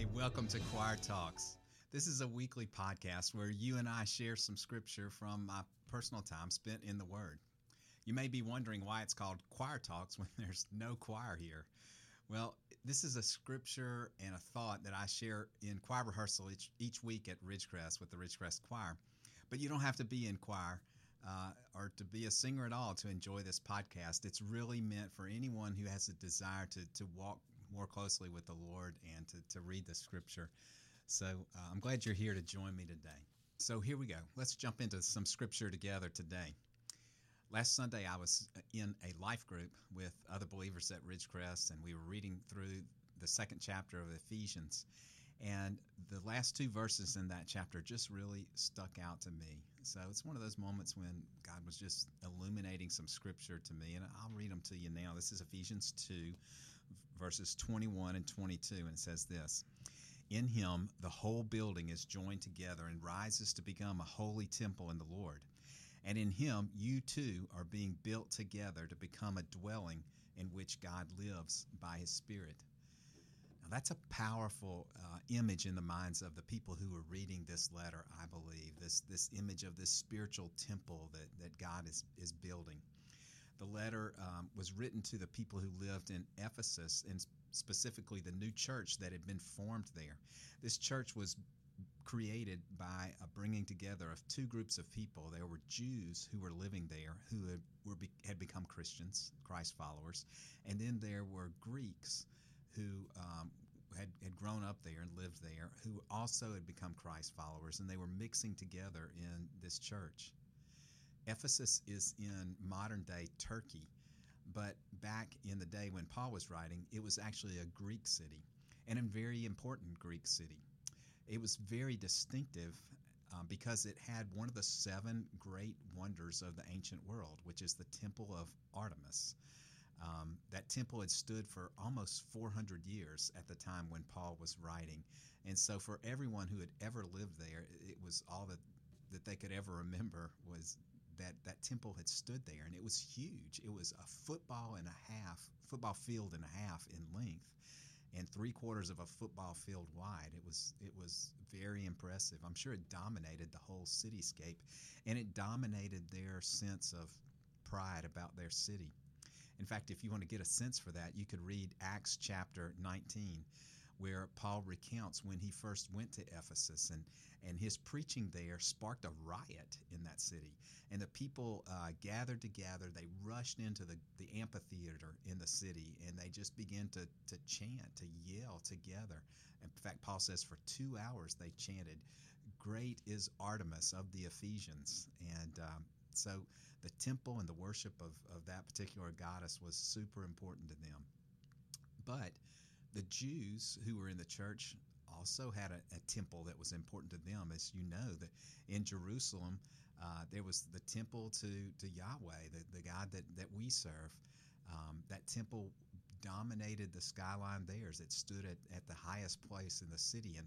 Hey, welcome to Choir Talks. This is a weekly podcast where you and I share some scripture from my personal time spent in the Word. You may be wondering why it's called Choir Talks when there's no choir here. Well, this is a scripture and a thought that I share in choir rehearsal each, each week at Ridgecrest with the Ridgecrest Choir. But you don't have to be in choir uh, or to be a singer at all to enjoy this podcast. It's really meant for anyone who has a desire to, to walk more closely with the Lord and to, to read the scripture. So uh, I'm glad you're here to join me today. So here we go. Let's jump into some scripture together today. Last Sunday, I was in a life group with other believers at Ridgecrest, and we were reading through the second chapter of Ephesians. And the last two verses in that chapter just really stuck out to me. So it's one of those moments when God was just illuminating some scripture to me, and I'll read them to you now. This is Ephesians 2, verses 21 and 22, and it says this In him, the whole building is joined together and rises to become a holy temple in the Lord. And in him, you too are being built together to become a dwelling in which God lives by his Spirit. Now, that's a powerful uh, image in the minds of the people who are reading this letter, I believe. This, this image of this spiritual temple that, that God is, is building. The letter um, was written to the people who lived in Ephesus and specifically the new church that had been formed there. This church was created by a bringing together of two groups of people. There were Jews who were living there who had, were, had become Christians, Christ followers, and then there were Greeks who um, had, had grown up there and lived there who also had become Christ followers, and they were mixing together in this church. Ephesus is in modern day Turkey, but back in the day when Paul was writing, it was actually a Greek city and a very important Greek city. It was very distinctive um, because it had one of the seven great wonders of the ancient world, which is the Temple of Artemis. Um, that temple had stood for almost 400 years at the time when Paul was writing. And so, for everyone who had ever lived there, it was all that, that they could ever remember was that that temple had stood there, and it was huge. It was a football and a half, football field and a half in length, and three quarters of a football field wide. It was it was very impressive. I'm sure it dominated the whole cityscape, and it dominated their sense of pride about their city. In fact, if you want to get a sense for that, you could read Acts chapter 19 where Paul recounts when he first went to Ephesus, and, and his preaching there sparked a riot in that city. And the people uh, gathered together, they rushed into the, the amphitheater in the city, and they just began to, to chant, to yell together. In fact, Paul says for two hours they chanted, Great is Artemis of the Ephesians. And um, so the temple and the worship of, of that particular goddess was super important to them. But the Jews who were in the church also had a, a, temple that was important to them. As you know, that in Jerusalem, uh, there was the temple to, to Yahweh, the, the God that, that we serve. Um, that temple dominated the skyline there. It stood at, at the highest place in the city. And,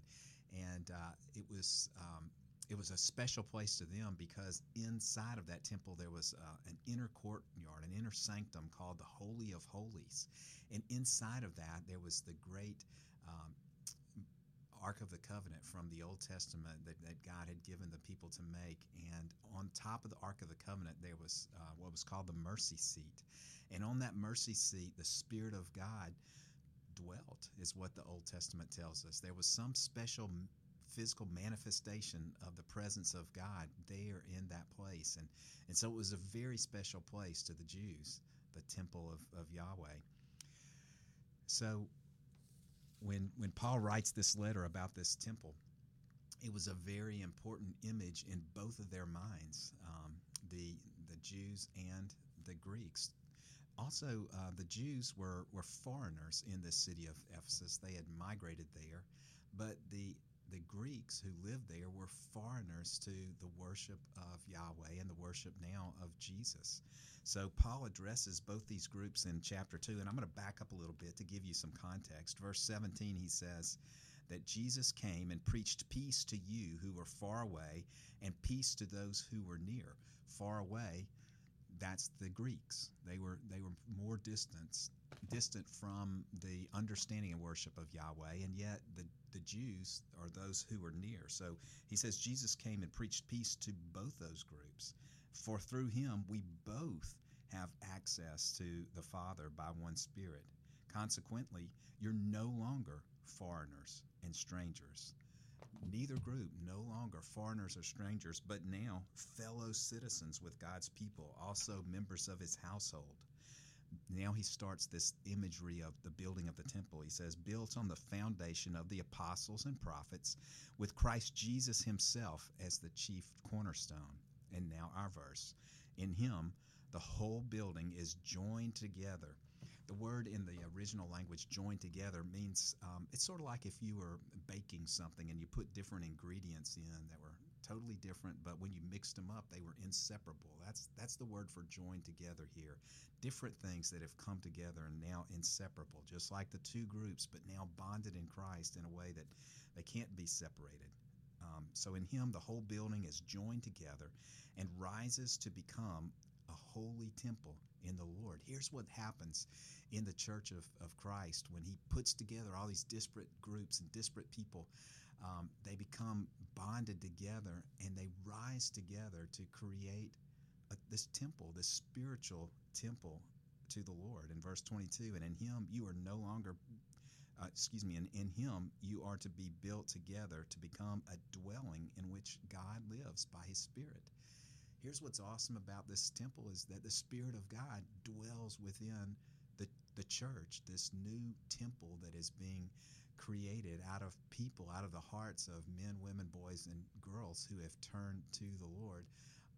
and uh, it was um, it was a special place to them because inside of that temple there was uh, an inner courtyard, an inner sanctum called the Holy of Holies. And inside of that there was the great um, Ark of the Covenant from the Old Testament that, that, God had given the people to make. And on top of the Ark of the Covenant, there was uh, what was called the mercy seat. And on that mercy seat, the Spirit of God dwelt, is what the Old Testament tells us. There was some special physical manifestation of the presence of God there in that place. And, and so it was a very special place to the Jews, the temple of, of Yahweh. So when, when Paul writes this letter about this temple, it was a very important image in both of their minds, um, the, the Jews and the Greeks. Also, uh, the Jews were, were foreigners in this city of Ephesus. They had migrated there, but the the Greeks who lived there were foreigners to the worship of Yahweh and the worship now of Jesus. So Paul addresses both these groups in chapter 2, and I'm going to back up a little bit to give you some context. Verse 17, he says, that Jesus came and preached peace to you who were far away and peace to those who were near. Far away, that's the Greeks. They were they were more distant distant from the understanding and worship of Yahweh, and yet the the Jews or those who are near. So he says Jesus came and preached peace to both those groups. For through him we both have access to the Father by one Spirit. Consequently, you're no longer foreigners and strangers. Neither group, no longer foreigners or strangers, but now fellow citizens with God's people, also members of his household now he starts this imagery of the building of the temple. He says, built on the foundation of the apostles and prophets, with Christ Jesus himself as the chief cornerstone. And now our verse. In him, the whole building is joined together. The word in the original language, joined together, means um, it's sort of like if you were baking something and you put different ingredients in that were totally different, but when you mixed them up, they were inseparable. That's that's the word for joined together here. Different things that have come together and now inseparable, just like the two groups, but now bonded in Christ in a way that they can't be separated. Um, so in Him, the whole building is joined together and rises to become a holy temple in the Lord. Here's what happens in the church of, of Christ when He puts together all these disparate groups and disparate people um, they become bonded together and they rise together to create a, this temple, this spiritual temple to the Lord. In verse 22, and in Him you are no longer, uh, excuse me, and in Him you are to be built together to become a dwelling in which God lives by His Spirit. Here's what's awesome about this temple is that the Spirit of God dwells within the, the church, this new temple that is being created out of people, out of the hearts of men, women, boys, and girls who have turned to the Lord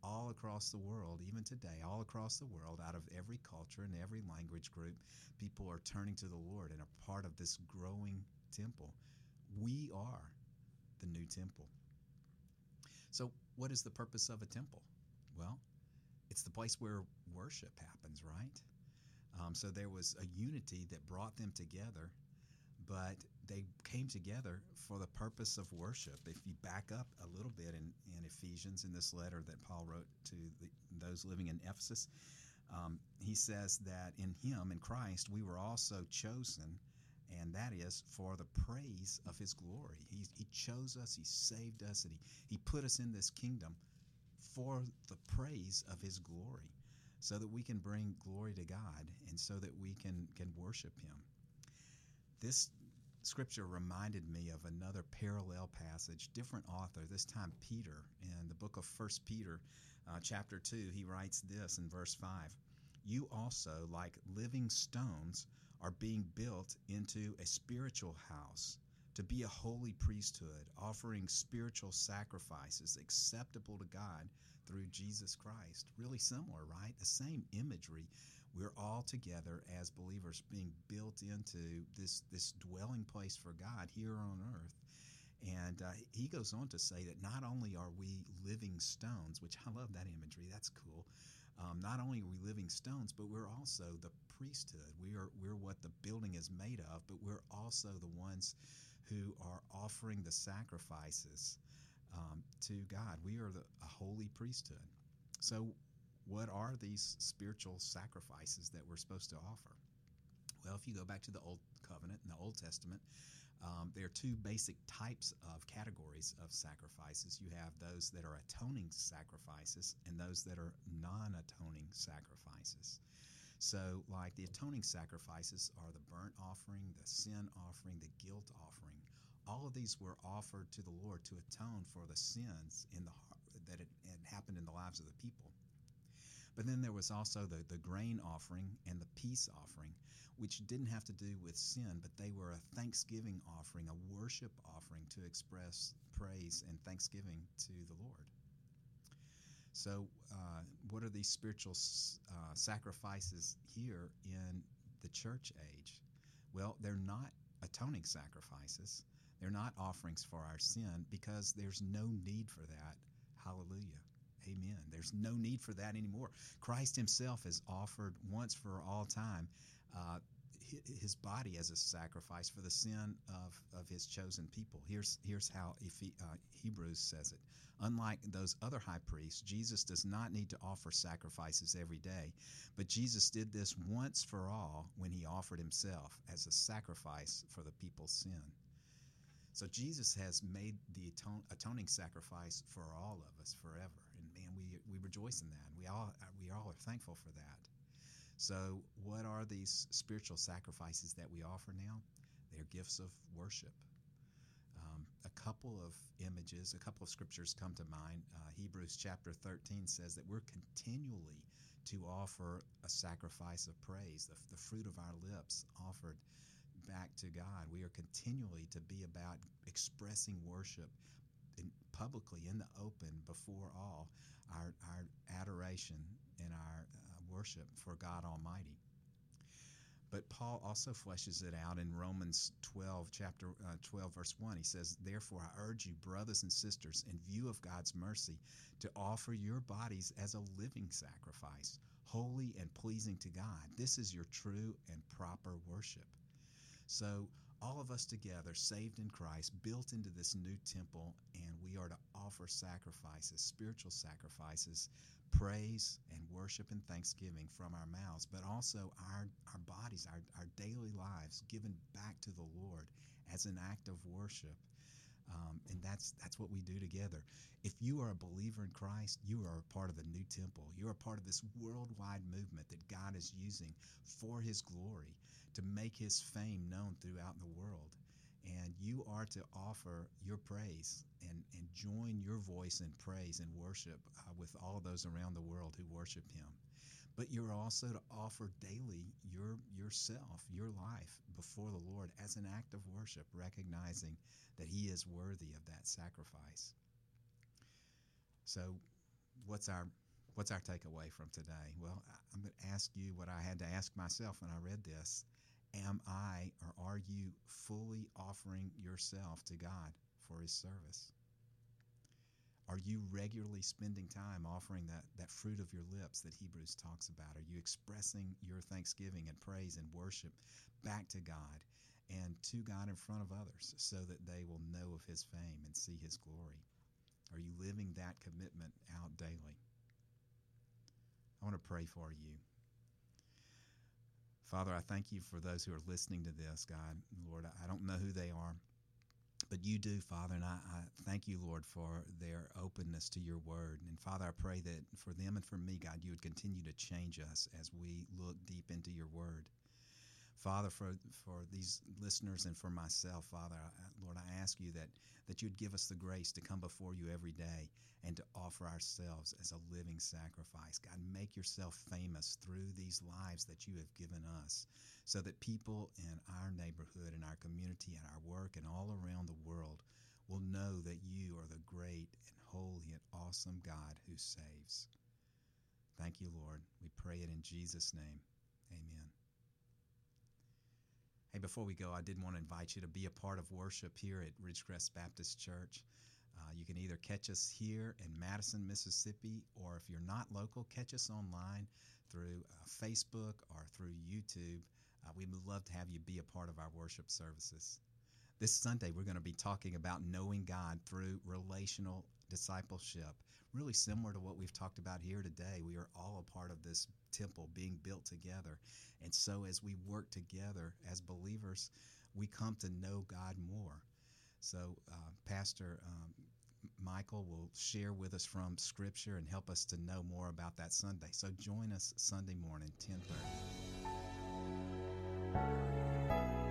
all across the world, even today, all across the world, out of every culture and every language group, people are turning to the Lord and are part of this growing temple. We are the new temple. So, what is the purpose of a temple? Well, it's the place where worship happens, right? Um, so, there was a unity that brought them together but they came together for the purpose of worship. If you back up a little bit in, in Ephesians, in this letter that Paul wrote to the, those living in Ephesus, um, he says that in him, in Christ, we were also chosen, and that is for the praise of his glory. He, he chose us, he saved us, and he, he put us in this kingdom for the praise of his glory, so that we can bring glory to God and so that we can, can worship him. This scripture reminded me of another parallel passage, different author, this time Peter. In the book of First Peter, uh, chapter 2, he writes this in verse 5 You also, like living stones, are being built into a spiritual house to be a holy priesthood, offering spiritual sacrifices acceptable to God through Jesus Christ. Really similar, right? The same imagery we're all together as believers being built into this this dwelling place for God here on earth. And uh, he goes on to say that not only are we living stones, which I love that imagery, that's cool. Um, not only are we living stones, but we're also the priesthood. We are we're what the building is made of, but we're also the ones who are offering the sacrifices um, to God. We are the, a holy priesthood. So what are these spiritual sacrifices that we're supposed to offer? Well, if you go back to the Old Covenant and the Old Testament, um, there are two basic types of categories of sacrifices. You have those that are atoning sacrifices and those that are non atoning sacrifices. So, like the atoning sacrifices are the burnt offering, the sin offering, the guilt offering. All of these were offered to the Lord to atone for the sins in the that had happened in the lives of the people. But then there was also the, the grain offering and the peace offering, which didn't have to do with sin, but they were a thanksgiving offering, a worship offering to express praise and thanksgiving to the Lord. So, uh, what are these spiritual uh, sacrifices here in the church age? Well, they're not atoning sacrifices. They're not offerings for our sin because there's no need for that. Hallelujah. Amen. There's no need for that anymore. Christ Himself has offered once for all time uh, His body as a sacrifice for the sin of, of His chosen people. Here's, here's how uh, Hebrews says it. Unlike those other high priests, Jesus does not need to offer sacrifices every day, but Jesus did this once for all when He offered Himself as a sacrifice for the people's sin. So Jesus has made the atone, atoning sacrifice for all of us forever, and man, we we rejoice in that. We all we all are thankful for that. So, what are these spiritual sacrifices that we offer now? They're gifts of worship. Um, a couple of images, a couple of scriptures come to mind. Uh, Hebrews chapter 13 says that we're continually to offer a sacrifice of praise, the, the fruit of our lips offered back to God. We are continually to be about expressing worship in, publicly in the open before all, our, our adoration and our uh, worship for God Almighty. But Paul also fleshes it out in Romans 12, chapter uh, 12, verse 1. He says, Therefore, I urge you, brothers and sisters, in view of God's mercy, to offer your bodies as a living sacrifice, holy and pleasing to God. This is your true and proper worship. So, all of us together, saved in Christ, built into this new temple, and we are to offer sacrifices, spiritual sacrifices, praise and worship and thanksgiving from our mouths, but also our, our bodies, our, our daily lives given back to the Lord as an act of worship. Um, and that's that's what we do together. If you are a believer in Christ, you are a part of the new temple. You're a part of this worldwide movement that God is using for His glory to make his fame known throughout the world. And you are to offer your praise and, and join your voice in praise and worship uh, with all those around the world who worship him. But you're also to offer daily your yourself, your life before the Lord as an act of worship, recognizing that he is worthy of that sacrifice. So what's our what's our takeaway from today? Well, I'm going to ask you what I had to ask myself when I read this am I or are you fully offering yourself to God for His service? Are you regularly spending time offering that, that fruit of your lips that Hebrews talks about? Are you expressing your thanksgiving and praise and worship back to God and to God in front of others so that they will know of His fame and see His glory? Are you living that commitment out daily? I want to pray for you. Father, I thank you for those who are listening to this, God. Lord, I don't know who they are, but you do, Father, and I, I, thank you, Lord, for their openness to your word. And Father, I pray that for them and for me, God, you would continue to change us as we look deep into your word. Father, for, for these listeners and for myself, Father, I, Lord, I ask you that, that you'd give us the grace to come before you every day and to offer ourselves as a living sacrifice. God, make yourself famous through these lives that you have given us so that people in our neighborhood, in our community, in our work, and all around the world will know that you are the great and holy and awesome God who saves. Thank you, Lord. We pray it in Jesus' name. Amen. Hey, before we go, I did want to invite you to be a part of worship here at Ridgecrest Baptist Church. Uh, you can either catch us here in Madison, Mississippi, or if you're not local, catch us online through uh, Facebook or through YouTube. Uh, we would love to have you be a part of our worship services. This Sunday, we're going to be talking about knowing God through relational discipleship, really similar to what we've talked about here today. We are all a part of this temple being built together. And so as we work together as believers, we come to know God more. So, uh, Pastor um, Michael will share with us from Scripture and help us to know more about that Sunday. So, join us Sunday morning, 10:30.